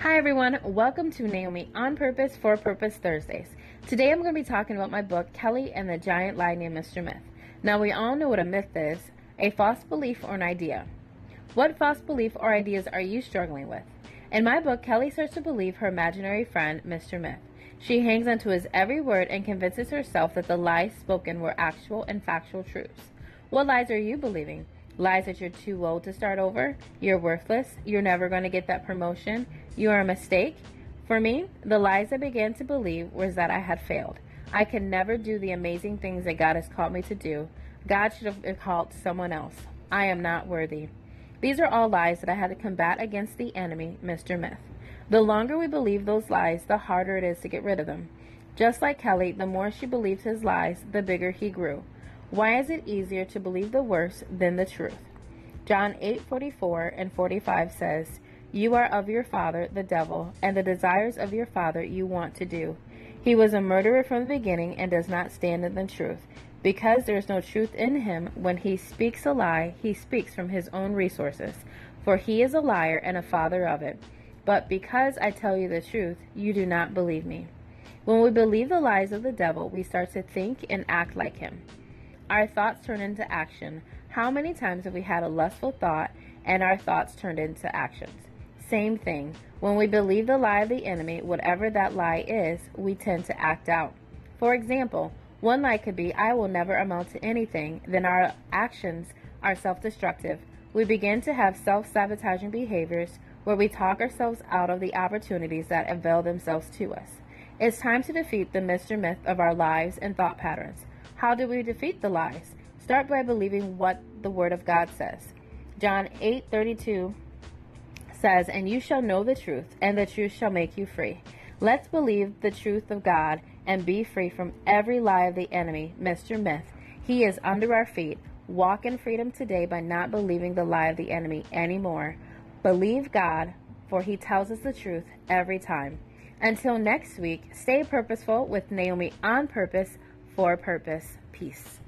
Hi, everyone. Welcome to Naomi On Purpose for Purpose Thursdays. Today I'm going to be talking about my book, Kelly and the Giant Lie Named Mr. Myth. Now, we all know what a myth is a false belief or an idea. What false belief or ideas are you struggling with? In my book, Kelly starts to believe her imaginary friend, Mr. Myth. She hangs onto his every word and convinces herself that the lies spoken were actual and factual truths. What lies are you believing? Lies that you're too old to start over, you're worthless, you're never going to get that promotion, you are a mistake. For me, the lies I began to believe was that I had failed. I could never do the amazing things that God has called me to do. God should have called someone else. I am not worthy. These are all lies that I had to combat against the enemy, Mr. Myth. The longer we believe those lies, the harder it is to get rid of them. Just like Kelly, the more she believed his lies, the bigger he grew. Why is it easier to believe the worst than the truth? John 8:44 and 45 says, "You are of your father, the devil, and the desires of your father you want to do. He was a murderer from the beginning and does not stand in the truth, because there is no truth in him. When he speaks a lie, he speaks from his own resources, for he is a liar and a father of it. But because I tell you the truth, you do not believe me." When we believe the lies of the devil, we start to think and act like him. Our thoughts turn into action. How many times have we had a lustful thought and our thoughts turned into actions? Same thing. When we believe the lie of the enemy, whatever that lie is, we tend to act out. For example, one lie could be, I will never amount to anything, then our actions are self destructive. We begin to have self sabotaging behaviors where we talk ourselves out of the opportunities that avail themselves to us. It's time to defeat the Mr. Myth of our lives and thought patterns. How do we defeat the lies? Start by believing what the Word of God says. John 8:32 says, "And you shall know the truth, and the truth shall make you free." Let's believe the truth of God and be free from every lie of the enemy, Mr. Myth. He is under our feet. Walk in freedom today by not believing the lie of the enemy anymore. Believe God, for he tells us the truth every time. Until next week, stay purposeful with Naomi on purpose for purpose. Peace.